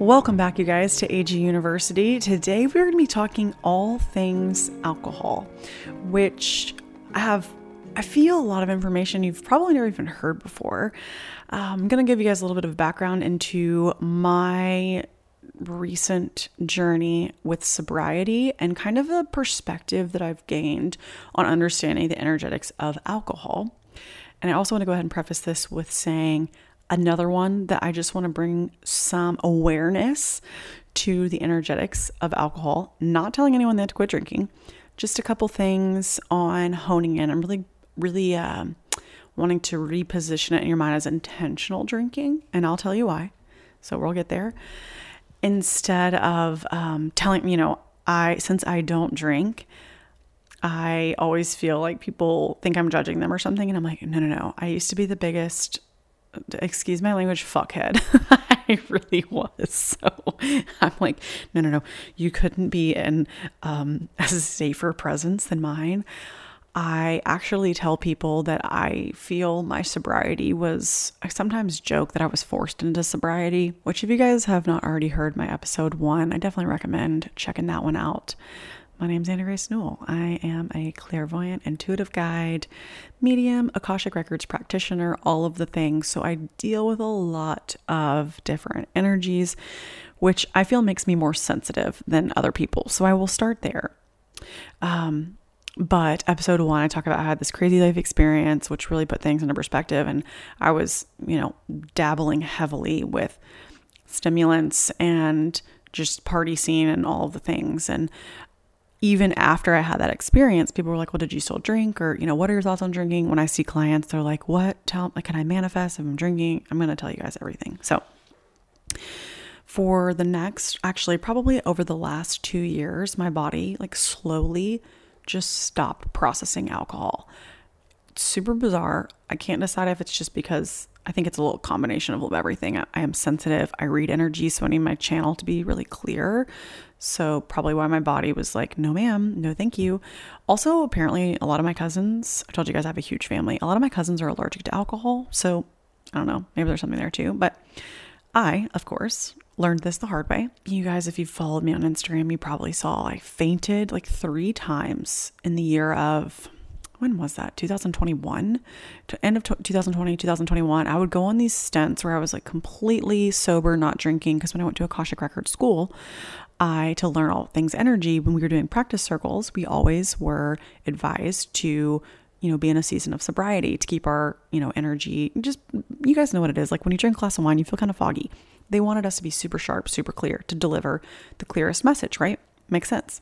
Welcome back, you guys, to AG University. Today we're going to be talking all things alcohol, which I have, I feel a lot of information you've probably never even heard before. Um, I'm going to give you guys a little bit of background into my recent journey with sobriety and kind of the perspective that I've gained on understanding the energetics of alcohol. And I also want to go ahead and preface this with saying another one that I just want to bring some awareness to the energetics of alcohol, not telling anyone they have to quit drinking, just a couple things on honing in. I'm really, really um, wanting to reposition it in your mind as intentional drinking, and I'll tell you why. So we'll get there. Instead of um, telling, you know, I, since I don't drink, I always feel like people think I'm judging them or something. And I'm like, no, no, no. I used to be the biggest, excuse my language, fuckhead. I really was. So I'm like, no, no, no. You couldn't be in um, a safer presence than mine. I actually tell people that I feel my sobriety was, I sometimes joke that I was forced into sobriety, which, if you guys have not already heard my episode one, I definitely recommend checking that one out. My name's Anna Grace Newell. I am a clairvoyant, intuitive guide, medium, Akashic Records practitioner, all of the things. So I deal with a lot of different energies, which I feel makes me more sensitive than other people. So I will start there. Um, but episode one, I talk about I had this crazy life experience, which really put things into perspective. And I was, you know, dabbling heavily with stimulants and just party scene and all of the things. And even after I had that experience, people were like, Well, did you still drink? Or, you know, what are your thoughts on drinking? When I see clients, they're like, What? Tell like, can I manifest if I'm drinking? I'm gonna tell you guys everything. So for the next actually probably over the last two years, my body like slowly just stopped processing alcohol. Super bizarre. I can't decide if it's just because I think it's a little combination of everything. I, I am sensitive. I read energy, so I need my channel to be really clear. So, probably why my body was like, no, ma'am, no, thank you. Also, apparently, a lot of my cousins, I told you guys I have a huge family, a lot of my cousins are allergic to alcohol. So, I don't know, maybe there's something there too. But I, of course, learned this the hard way. You guys, if you followed me on Instagram, you probably saw I fainted like three times in the year of when was that? 2021 to end of 2020 2021 i would go on these stints where i was like completely sober not drinking because when i went to akashic record school i to learn all things energy when we were doing practice circles we always were advised to you know be in a season of sobriety to keep our you know energy just you guys know what it is like when you drink a glass of wine you feel kind of foggy. They wanted us to be super sharp super clear to deliver the clearest message right? Makes sense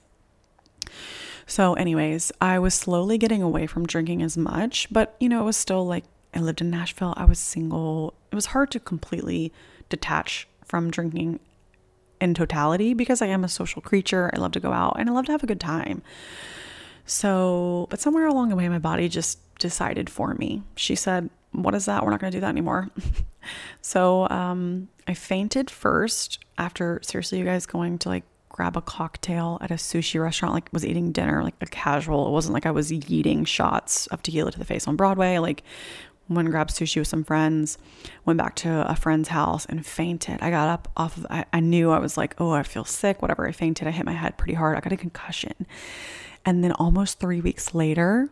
so, anyways, I was slowly getting away from drinking as much, but you know, it was still like I lived in Nashville, I was single. It was hard to completely detach from drinking in totality because I am a social creature. I love to go out and I love to have a good time. So, but somewhere along the way, my body just decided for me. She said, What is that? We're not going to do that anymore. so, um, I fainted first after, seriously, you guys going to like grab a cocktail at a sushi restaurant, like was eating dinner, like a casual. It wasn't like I was eating shots of tequila to the face on Broadway. Like went and grabbed sushi with some friends, went back to a friend's house and fainted. I got up off of, I, I knew I was like, oh, I feel sick, whatever. I fainted. I hit my head pretty hard. I got a concussion. And then almost three weeks later,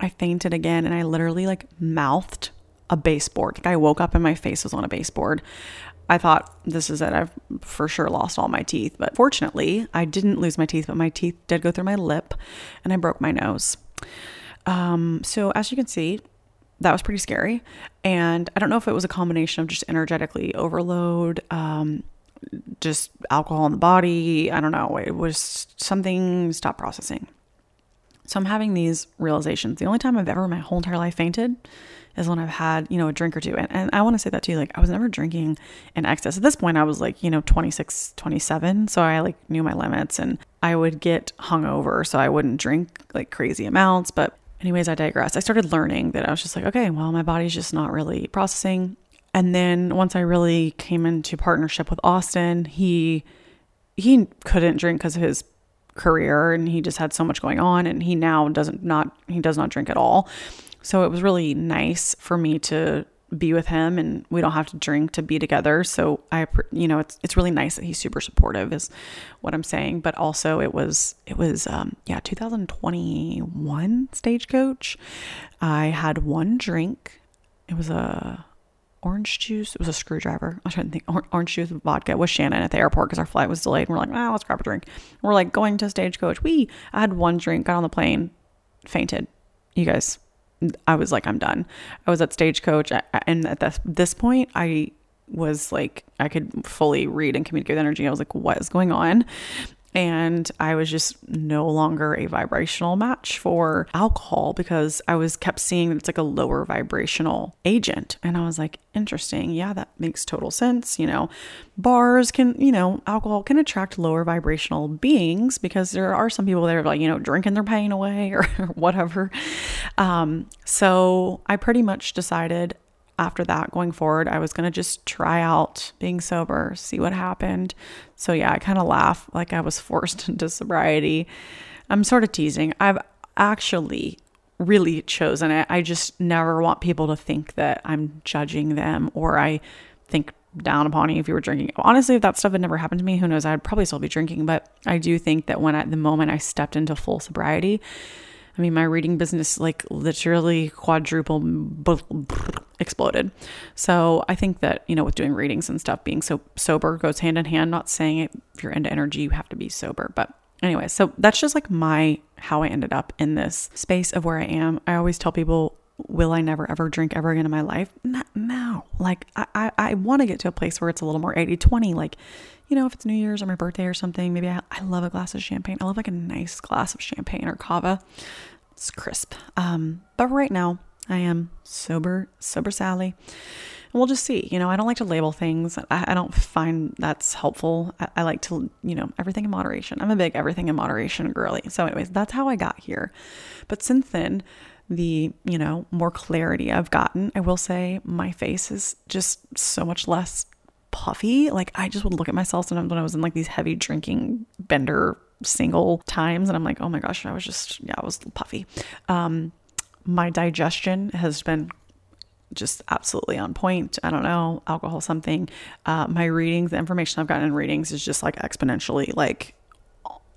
I fainted again and I literally like mouthed a baseboard. Like I woke up and my face was on a baseboard. I thought this is it. I've for sure lost all my teeth. But fortunately, I didn't lose my teeth, but my teeth did go through my lip and I broke my nose. Um, so as you can see, that was pretty scary. And I don't know if it was a combination of just energetically overload, um, just alcohol in the body. I don't know. It was something stopped processing. So I'm having these realizations. The only time I've ever my whole entire life fainted is when I've had, you know, a drink or two. And, and I want to say that too. Like, I was never drinking in excess. At this point, I was like, you know, 26, 27. So I like knew my limits and I would get hungover. So I wouldn't drink like crazy amounts. But, anyways, I digress. I started learning that I was just like, okay, well, my body's just not really processing. And then once I really came into partnership with Austin, he, he couldn't drink because of his career and he just had so much going on and he now doesn't not he does not drink at all so it was really nice for me to be with him and we don't have to drink to be together. So I, you know, it's, it's really nice that he's super supportive is what I'm saying. But also it was, it was, um, yeah, 2021 stagecoach. I had one drink. It was a orange juice. It was a screwdriver. I trying to think. Orange juice vodka with Shannon at the airport because our flight was delayed. And we're like, ah, let's grab a drink. We're like going to stagecoach. We, I had one drink, got on the plane, fainted. You guys, I was like, I'm done. I was at stagecoach, and at this this point, I was like, I could fully read and communicate with energy. I was like, what is going on? And I was just no longer a vibrational match for alcohol because I was kept seeing that it's like a lower vibrational agent. And I was like interesting. Yeah that makes total sense. You know bars can you know alcohol can attract lower vibrational beings because there are some people that are like you know drinking their pain away or whatever. Um so I pretty much decided after that going forward, I was going to just try out being sober, see what happened. So, yeah, I kind of laugh like I was forced into sobriety. I'm sort of teasing. I've actually really chosen it. I just never want people to think that I'm judging them or I think down upon you if you were drinking. Honestly, if that stuff had never happened to me, who knows? I'd probably still be drinking. But I do think that when at the moment I stepped into full sobriety, I mean, my reading business like literally quadruple exploded. So I think that, you know, with doing readings and stuff, being so sober goes hand in hand. Not saying it, if you're into energy, you have to be sober. But anyway, so that's just like my, how I ended up in this space of where I am. I always tell people, will I never ever drink ever again in my life? Not now. Like I, I, I want to get to a place where it's a little more 80 20. Like, you know, if it's New Year's or my birthday or something, maybe I, I love a glass of champagne. I love like a nice glass of champagne or cava. It's crisp. Um, but right now, I am sober, sober Sally. And we'll just see. You know, I don't like to label things. I, I don't find that's helpful. I, I, like to, you know, everything in moderation. I'm a big everything in moderation girly. So, anyways, that's how I got here. But since then, the, you know, more clarity I've gotten, I will say my face is just so much less puffy. Like I just would look at myself sometimes when I was in like these heavy drinking bender single times and I'm like, oh my gosh, I was just yeah, I was puffy. Um my digestion has been just absolutely on point. I don't know, alcohol something. Uh, my readings, the information I've gotten in readings is just like exponentially like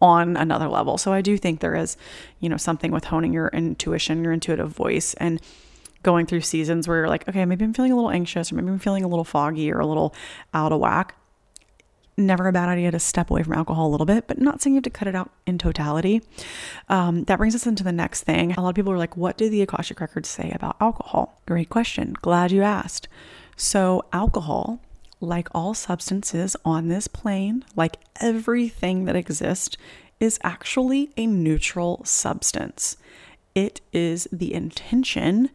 on another level. So I do think there is, you know, something with honing your intuition, your intuitive voice and going through seasons where you're like, okay, maybe I'm feeling a little anxious or maybe I'm feeling a little foggy or a little out of whack never a bad idea to step away from alcohol a little bit, but not saying you have to cut it out in totality. Um, that brings us into the next thing. A lot of people are like, what do the Akashic records say about alcohol? Great question. Glad you asked. So, alcohol, like all substances on this plane, like everything that exists, is actually a neutral substance. It is the intention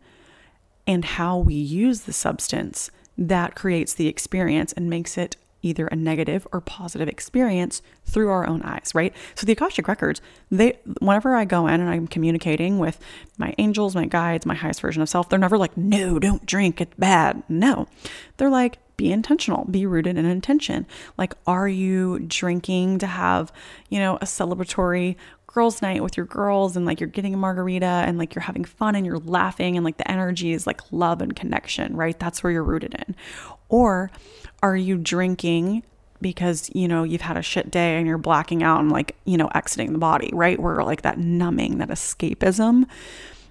and how we use the substance that creates the experience and makes it either a negative or positive experience through our own eyes, right? So the Akashic records, they whenever I go in and I'm communicating with my angels, my guides, my highest version of self, they're never like, "No, don't drink, it's bad." No. They're like, be intentional, be rooted in intention. Like, are you drinking to have, you know, a celebratory girls' night with your girls and like you're getting a margarita and like you're having fun and you're laughing and like the energy is like love and connection, right? That's where you're rooted in. Or are you drinking because, you know, you've had a shit day and you're blacking out and like, you know, exiting the body, right? Where like that numbing, that escapism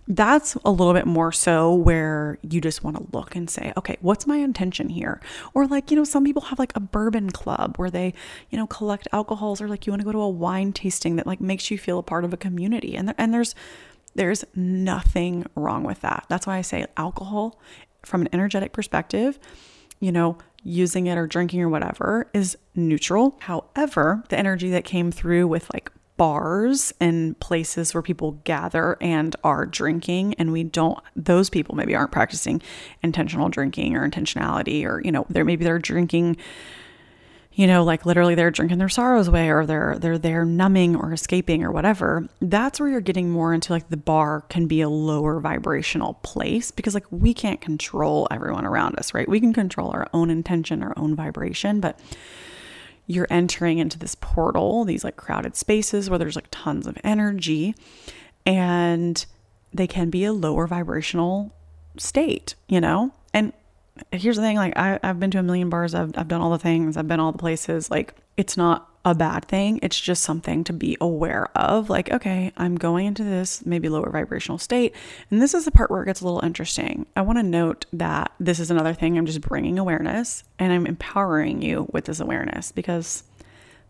that's a little bit more so where you just want to look and say, okay, what's my intention here? Or like, you know, some people have like a bourbon club where they, you know, collect alcohols or like you want to go to a wine tasting that like makes you feel a part of a community. And there, and there's there's nothing wrong with that. That's why I say alcohol from an energetic perspective, you know, using it or drinking or whatever is neutral. However, the energy that came through with like bars and places where people gather and are drinking and we don't those people maybe aren't practicing intentional drinking or intentionality or you know they're maybe they're drinking you know like literally they're drinking their sorrows away or they're they're they're numbing or escaping or whatever. That's where you're getting more into like the bar can be a lower vibrational place because like we can't control everyone around us right? We can control our own intention our own vibration but you're entering into this portal, these like crowded spaces where there's like tons of energy, and they can be a lower vibrational state, you know? And here's the thing like I, i've been to a million bars I've, I've done all the things i've been all the places like it's not a bad thing it's just something to be aware of like okay i'm going into this maybe lower vibrational state and this is the part where it gets a little interesting i want to note that this is another thing i'm just bringing awareness and i'm empowering you with this awareness because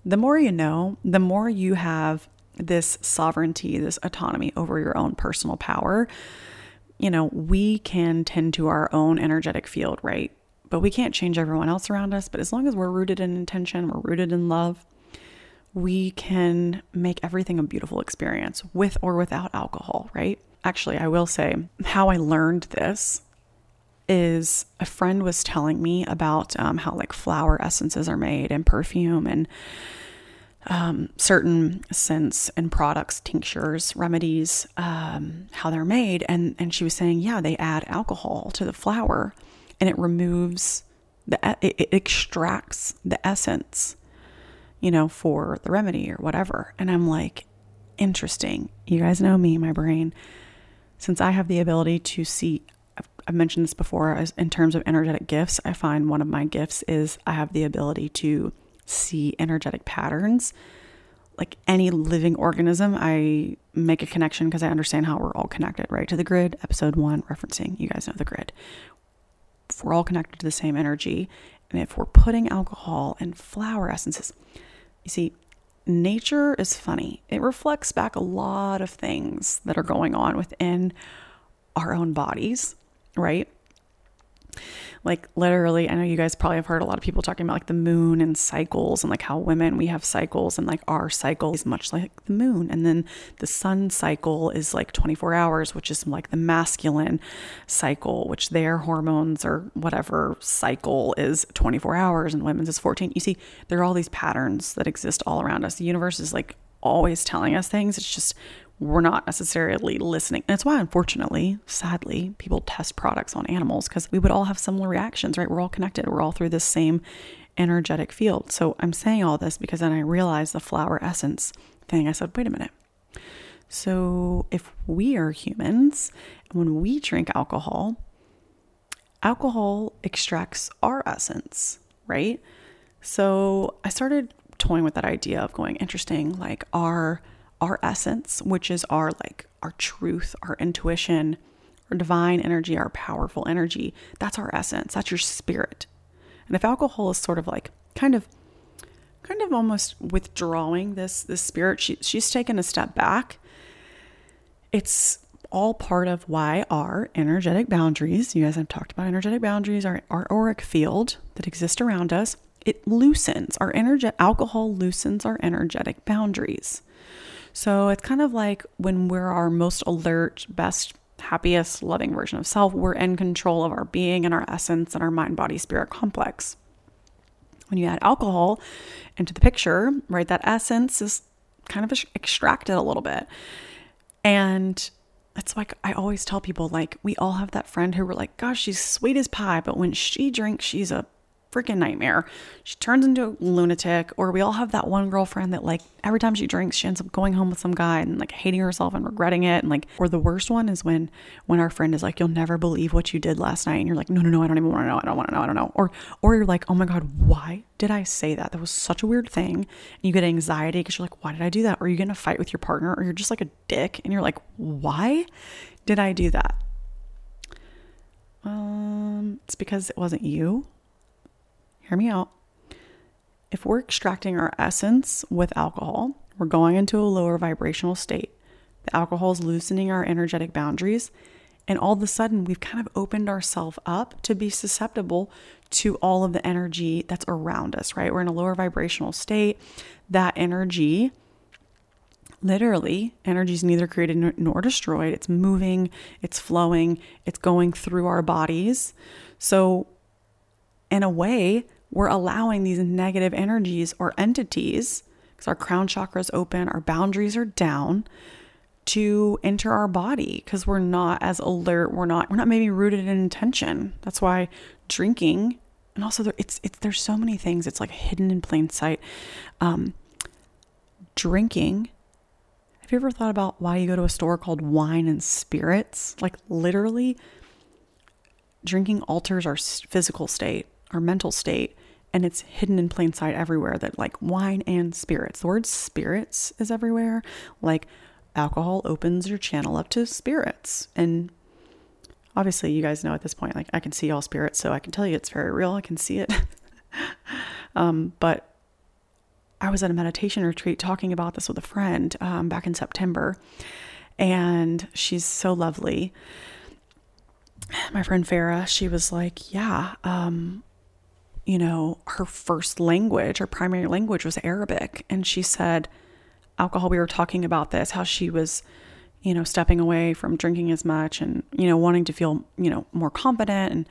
the more you know the more you have this sovereignty this autonomy over your own personal power you know, we can tend to our own energetic field, right? But we can't change everyone else around us. But as long as we're rooted in intention, we're rooted in love, we can make everything a beautiful experience with or without alcohol, right? Actually, I will say how I learned this is a friend was telling me about um, how like flower essences are made and perfume and um, certain scents and products, tinctures, remedies, um, how they're made. And, and she was saying, yeah, they add alcohol to the flower and it removes the, it, it extracts the essence, you know, for the remedy or whatever. And I'm like, interesting. You guys know me, my brain. Since I have the ability to see, I've, I've mentioned this before, as in terms of energetic gifts, I find one of my gifts is I have the ability to see energetic patterns. Like any living organism, I make a connection because I understand how we're all connected, right? To the grid, episode one, referencing, you guys know the grid. If we're all connected to the same energy, and if we're putting alcohol and flower essences, you see, nature is funny. It reflects back a lot of things that are going on within our own bodies, right? Like literally i know you guys probably have heard a lot of people talking about like the moon and cycles and like how women we have cycles and like our cycle is much like the moon. And then the sun cycle is like 24 hours which is like the masculine cycle which their hormones or whatever cycle is 24 hours and women's is 14 you see there are all these patterns that exist all around us. The universe is like always telling us things. It's just we're not necessarily listening. And it's why, unfortunately, sadly, people test products on animals because we would all have similar reactions, right? We're all connected, we're all through this same energetic field. So I'm saying all this because then I realized the flower essence thing. I said, wait a minute. So if we are humans, and when we drink alcohol, alcohol extracts our essence, right? So I started toying with that idea of going, interesting, like our our essence, which is our like our truth, our intuition, our divine energy, our powerful energy. That's our essence. That's your spirit. And if alcohol is sort of like kind of kind of almost withdrawing this this spirit, she, she's taken a step back. It's all part of why our energetic boundaries, you guys have talked about energetic boundaries, our, our auric field that exists around us, it loosens our energy alcohol loosens our energetic boundaries. So it's kind of like when we're our most alert, best, happiest, loving version of self, we're in control of our being and our essence and our mind, body, spirit complex. When you add alcohol into the picture, right, that essence is kind of extracted a little bit. And it's like I always tell people, like, we all have that friend who we're like, gosh, she's sweet as pie, but when she drinks, she's a freaking nightmare. She turns into a lunatic, or we all have that one girlfriend that like every time she drinks, she ends up going home with some guy and like hating herself and regretting it. And like, or the worst one is when when our friend is like, "You'll never believe what you did last night," and you're like, "No, no, no, I don't even want to know. I don't want to know. I don't know." Or or you're like, "Oh my god, why did I say that? That was such a weird thing." And you get anxiety because you're like, "Why did I do that?" Or you get in a fight with your partner, or you're just like a dick, and you're like, "Why did I do that?" Um, it's because it wasn't you hear me out. If we're extracting our essence with alcohol, we're going into a lower vibrational state. The alcohol is loosening our energetic boundaries. And all of a sudden, we've kind of opened ourselves up to be susceptible to all of the energy that's around us, right? We're in a lower vibrational state. That energy, literally, energy is neither created nor destroyed. It's moving, it's flowing, it's going through our bodies. So, in a way, we're allowing these negative energies or entities, because our crown chakra is open, our boundaries are down, to enter our body because we're not as alert. We're not we're not maybe rooted in intention. That's why drinking and also there, it's it's there's so many things. It's like hidden in plain sight. Um, drinking. Have you ever thought about why you go to a store called Wine and Spirits? Like literally drinking alters our physical state, our mental state, and it's hidden in plain sight everywhere that like wine and spirits. The word spirits is everywhere. Like alcohol opens your channel up to spirits. And obviously you guys know at this point, like I can see all spirits, so I can tell you it's very real. I can see it. um, but I was at a meditation retreat talking about this with a friend um, back in September, and she's so lovely. My friend Farah, she was like, Yeah, um, you know, her first language, her primary language was Arabic. And she said, alcohol, we were talking about this, how she was, you know, stepping away from drinking as much and, you know, wanting to feel, you know, more confident. And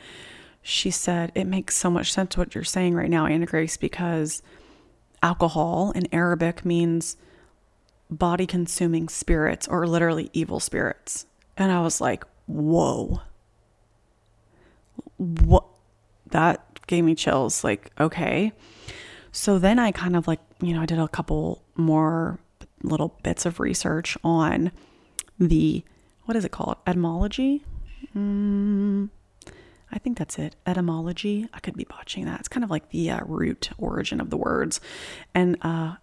she said, it makes so much sense what you're saying right now, Anna Grace, because alcohol in Arabic means body consuming spirits or literally evil spirits. And I was like, whoa. What? That gave me chills. Like, okay. So then I kind of like, you know, I did a couple more little bits of research on the, what is it called? Etymology? Mm, I think that's it. Etymology. I could be botching that. It's kind of like the uh, root origin of the words. And uh,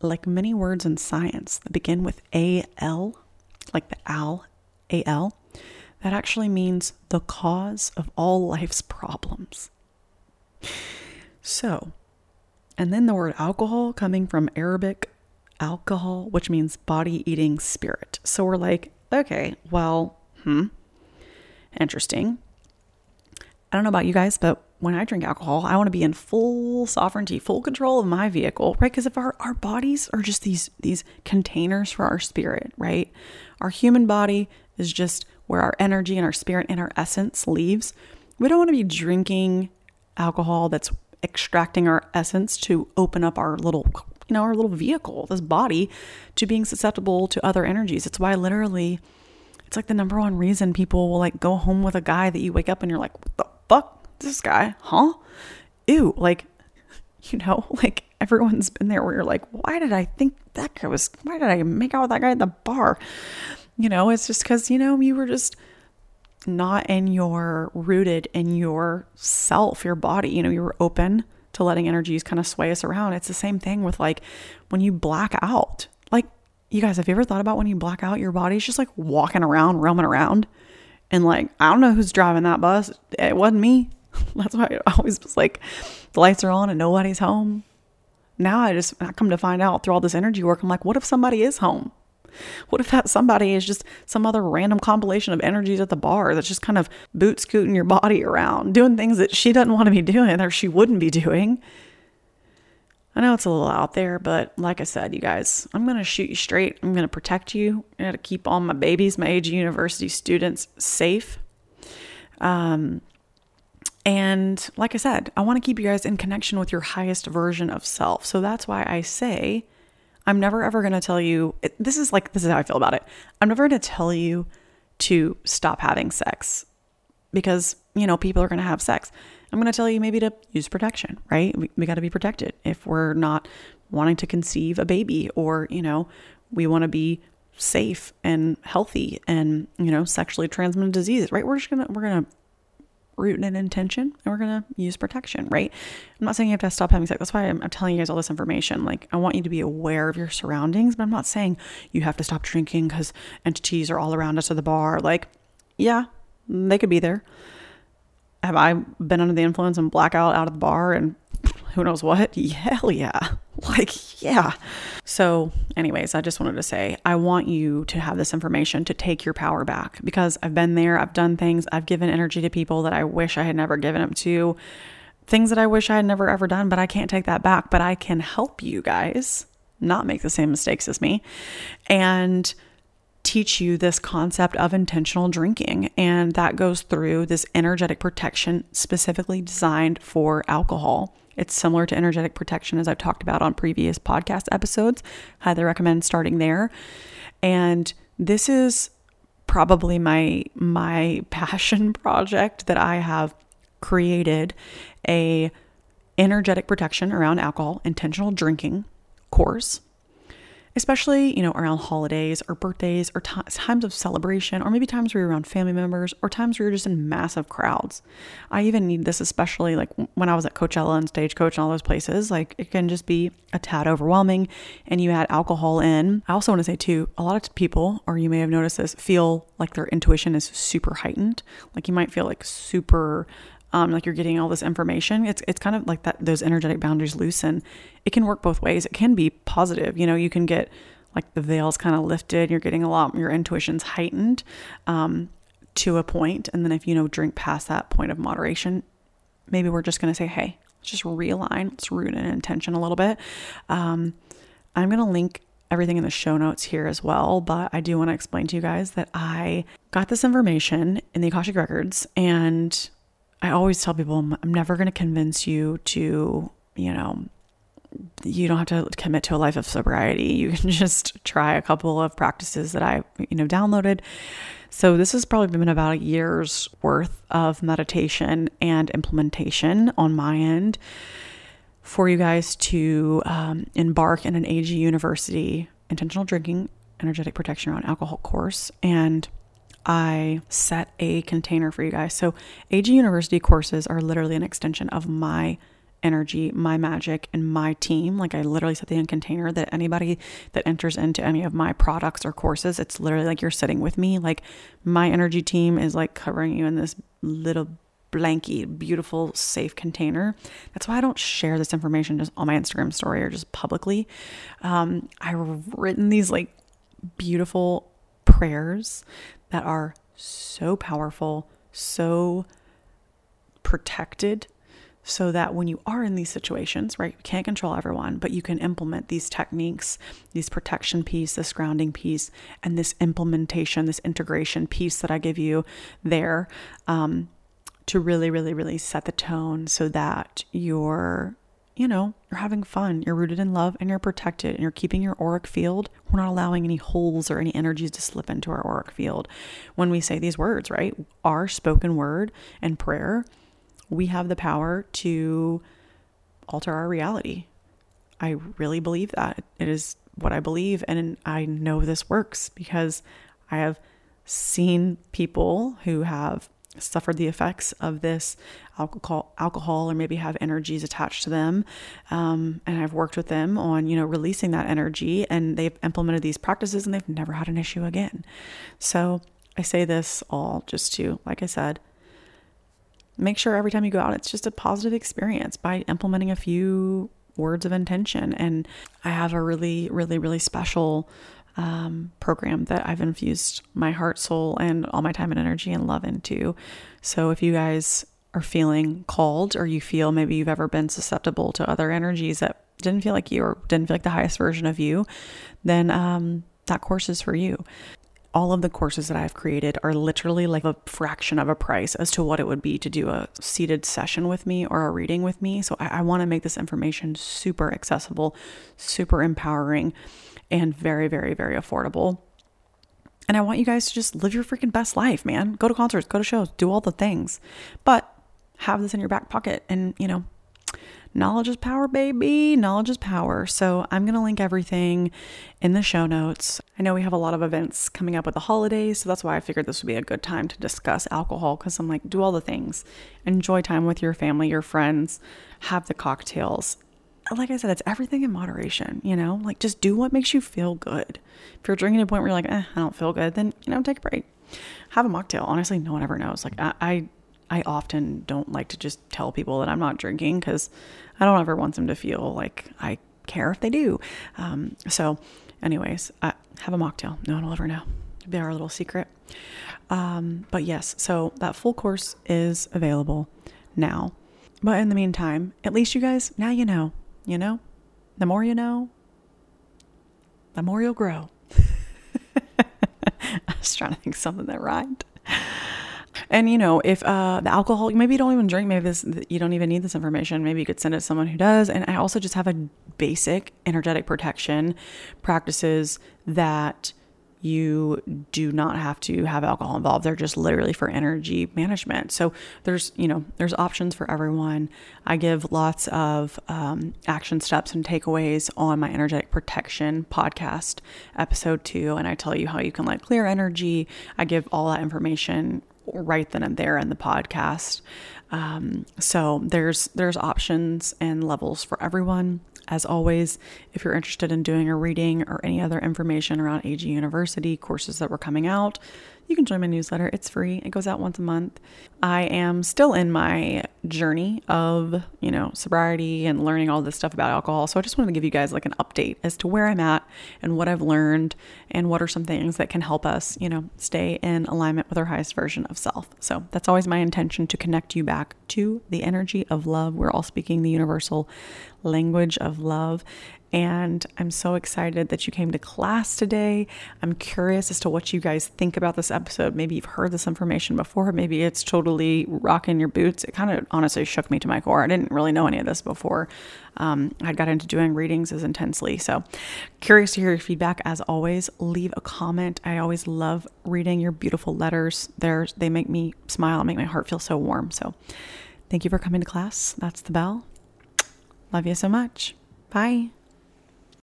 like many words in science that begin with AL, like the al, AL, that actually means the cause of all life's problems. So, and then the word alcohol coming from Arabic alcohol, which means body eating spirit. So we're like, okay, well, hmm, interesting. I don't know about you guys, but when I drink alcohol, I want to be in full sovereignty, full control of my vehicle, right? Because if our, our bodies are just these these containers for our spirit, right? Our human body is just where our energy and our spirit and our essence leaves. We don't want to be drinking alcohol that's extracting our essence to open up our little you know our little vehicle this body to being susceptible to other energies. It's why literally it's like the number one reason people will like go home with a guy that you wake up and you're like what the fuck? This guy? Huh? Ew. Like you know like everyone's been there where you're like why did i think that guy was why did i make out with that guy at the bar? You know it's just because you know you were just not in your rooted in your self, your body. You know, you were open to letting energies kind of sway us around. It's the same thing with like when you black out. Like, you guys, have you ever thought about when you black out, your body's just like walking around, roaming around? And like, I don't know who's driving that bus. It wasn't me. That's why I always was like, the lights are on and nobody's home. Now I just I come to find out through all this energy work, I'm like, what if somebody is home? What if that somebody is just some other random compilation of energies at the bar that's just kind of boot scooting your body around, doing things that she doesn't want to be doing or she wouldn't be doing? I know it's a little out there, but like I said, you guys, I'm going to shoot you straight. I'm going to protect you. I'm going to keep all my babies, my AG University students safe. Um, and like I said, I want to keep you guys in connection with your highest version of self. So that's why I say, I'm never ever going to tell you, this is like, this is how I feel about it. I'm never going to tell you to stop having sex because, you know, people are going to have sex. I'm going to tell you maybe to use protection, right? We, we got to be protected if we're not wanting to conceive a baby or, you know, we want to be safe and healthy and, you know, sexually transmitted diseases, right? We're just going to, we're going to root in intention and we're going to use protection, right? I'm not saying you have to stop having sex. That's why I'm, I'm, telling you guys all this information. Like, I want you to be aware of your surroundings, but I'm not saying you have to stop drinking because entities are all around us at the bar. Like, yeah, they could be there. Have I been under the influence and blackout out of the bar and who knows what? Hell yeah. Like, yeah. So, anyways, I just wanted to say I want you to have this information to take your power back because I've been there, I've done things, I've given energy to people that I wish I had never given them to, things that I wish I had never ever done, but I can't take that back. But I can help you guys not make the same mistakes as me and teach you this concept of intentional drinking. And that goes through this energetic protection specifically designed for alcohol. It's similar to energetic protection, as I've talked about on previous podcast episodes. Highly recommend starting there. And this is probably my my passion project that I have created a energetic protection around alcohol intentional drinking course especially, you know, around holidays or birthdays or t- times of celebration, or maybe times where you're around family members or times where you're just in massive crowds. I even need this, especially like when I was at Coachella and Stagecoach and all those places. Like it can just be a tad overwhelming and you add alcohol in. I also want to say, too, a lot of people, or you may have noticed this, feel like their intuition is super heightened. Like you might feel like super um, like you're getting all this information. It's it's kind of like that those energetic boundaries loosen. It can work both ways. It can be positive. You know, you can get like the veils kind of lifted. You're getting a lot. Your intuition's heightened um, to a point, and then if you know drink past that point of moderation, maybe we're just gonna say, hey, let's just realign. Let's root in intention a little bit. Um, I'm gonna link everything in the show notes here as well. But I do want to explain to you guys that I got this information in the Akashic Records and I always tell people I'm never going to convince you to, you know, you don't have to commit to a life of sobriety. You can just try a couple of practices that I, you know, downloaded. So this has probably been about a year's worth of meditation and implementation on my end for you guys to um, embark in an AG University intentional drinking energetic protection around alcohol course and I set a container for you guys. So, AG University courses are literally an extension of my energy, my magic, and my team. Like, I literally set the in container that anybody that enters into any of my products or courses, it's literally like you're sitting with me. Like, my energy team is like covering you in this little blanky, beautiful, safe container. That's why I don't share this information just on my Instagram story or just publicly. Um, I've written these like beautiful prayers that are so powerful, so protected, so that when you are in these situations, right, you can't control everyone, but you can implement these techniques, these protection piece, this grounding piece, and this implementation, this integration piece that I give you there um, to really, really, really set the tone so that you're you know, you're having fun, you're rooted in love, and you're protected, and you're keeping your auric field. We're not allowing any holes or any energies to slip into our auric field. When we say these words, right? Our spoken word and prayer, we have the power to alter our reality. I really believe that. It is what I believe, and I know this works because I have seen people who have suffered the effects of this alcohol alcohol or maybe have energies attached to them. Um, and i've worked with them on you know releasing that energy and they've implemented these practices and they've never had an issue again. So i say this all just to like i said make sure every time you go out it's just a positive experience by implementing a few words of intention. And i have a really really really special um, program that I've infused my heart, soul, and all my time and energy and love into. So if you guys are feeling called or you feel maybe you've ever been susceptible to other energies that didn't feel like you or didn't feel like the highest version of you, then um, that course is for you. All of the courses that I've created are literally like a fraction of a price as to what it would be to do a seated session with me or a reading with me. So I, I want to make this information super accessible, super empowering and very, very, very affordable. And I want you guys to just live your freaking best life, man. Go to concerts, go to shows, do all the things, but have this in your back pocket. And, you know, knowledge is power, baby. Knowledge is power. So I'm going to link everything in the show notes. I know we have a lot of events coming up with the holidays. So that's why I figured this would be a good time to discuss alcohol because I'm like, do all the things, enjoy time with your family, your friends, have the cocktails, like I said, it's everything in moderation, you know? Like just do what makes you feel good. If you're drinking to a point where you're like, eh, I don't feel good, then, you know, take a break. Have a mocktail. Honestly, no one ever knows. Like I, I, I often don't like to just tell people that I'm not drinking because I don't ever want them to feel like I care if they do. Um, so, anyways, I have a mocktail. No one will ever know. It'll be our little secret. Um, but yes, so that full course is available now. But in the meantime, at least you guys, now you know you know? The more you know, the more you'll grow. I was trying to think something that rhymed. And you know, if uh, the alcohol, maybe you don't even drink, maybe this you don't even need this information. Maybe you could send it to someone who does. And I also just have a basic energetic protection practices that you do not have to have alcohol involved. They're just literally for energy management. So there's, you know, there's options for everyone. I give lots of um, action steps and takeaways on my energetic protection podcast episode two, and I tell you how you can like clear energy. I give all that information right then and there in the podcast. Um, so there's there's options and levels for everyone. As always, if you're interested in doing a reading or any other information around AG University courses that were coming out, you can join my newsletter. It's free. It goes out once a month. I am still in my journey of, you know, sobriety and learning all this stuff about alcohol. So I just wanted to give you guys like an update as to where I'm at and what I've learned and what are some things that can help us, you know, stay in alignment with our highest version of self. So that's always my intention to connect you back to the energy of love. We're all speaking the universal language of love. And I'm so excited that you came to class today. I'm curious as to what you guys think about this episode. Maybe you've heard this information before. Maybe it's totally rocking your boots. It kind of honestly shook me to my core. I didn't really know any of this before. Um, I got into doing readings as intensely. So, curious to hear your feedback. As always, leave a comment. I always love reading your beautiful letters. They're, they make me smile make my heart feel so warm. So, thank you for coming to class. That's the bell. Love you so much. Bye.